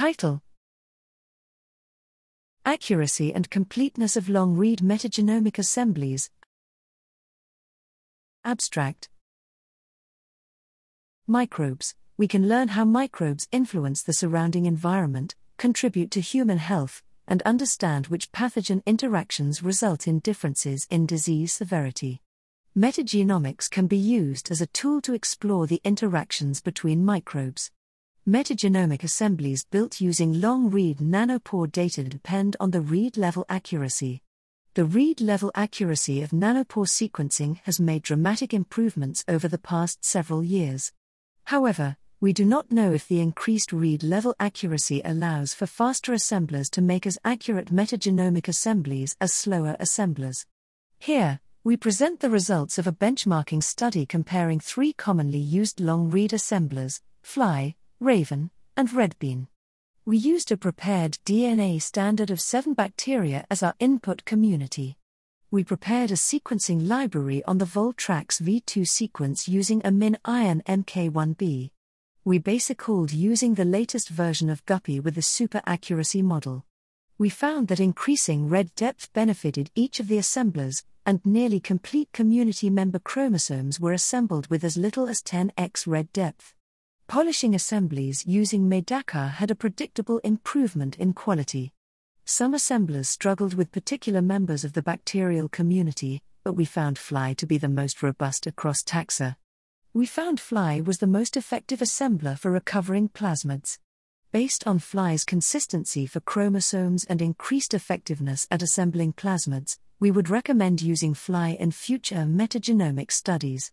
Title Accuracy and completeness of long read metagenomic assemblies. Abstract Microbes. We can learn how microbes influence the surrounding environment, contribute to human health, and understand which pathogen interactions result in differences in disease severity. Metagenomics can be used as a tool to explore the interactions between microbes. Metagenomic assemblies built using long read nanopore data depend on the read level accuracy. The read level accuracy of nanopore sequencing has made dramatic improvements over the past several years. However, we do not know if the increased read level accuracy allows for faster assemblers to make as accurate metagenomic assemblies as slower assemblers. Here, we present the results of a benchmarking study comparing three commonly used long read assemblers Flye, Raven, and Redbean. We used a prepared DNA standard of seven bacteria as our input community. We prepared a sequencing library on the Voltrax V2 sequence using a MinION MK1B we basecalled using the latest version of Guppy with the super accuracy model. We found that increasing read depth benefited each of the assemblers, and nearly complete community member chromosomes were assembled with as little as 10x read depth. Polishing assemblies using Medaka had a predictable improvement in quality. Some assemblers struggled with particular members of the bacterial community, but we found Flye to be the most robust across taxa. We found Flye was the most effective assembler for recovering plasmids. Based on Flye's consistency for chromosomes and increased effectiveness at assembling plasmids, we would recommend using Flye in future metagenomic studies.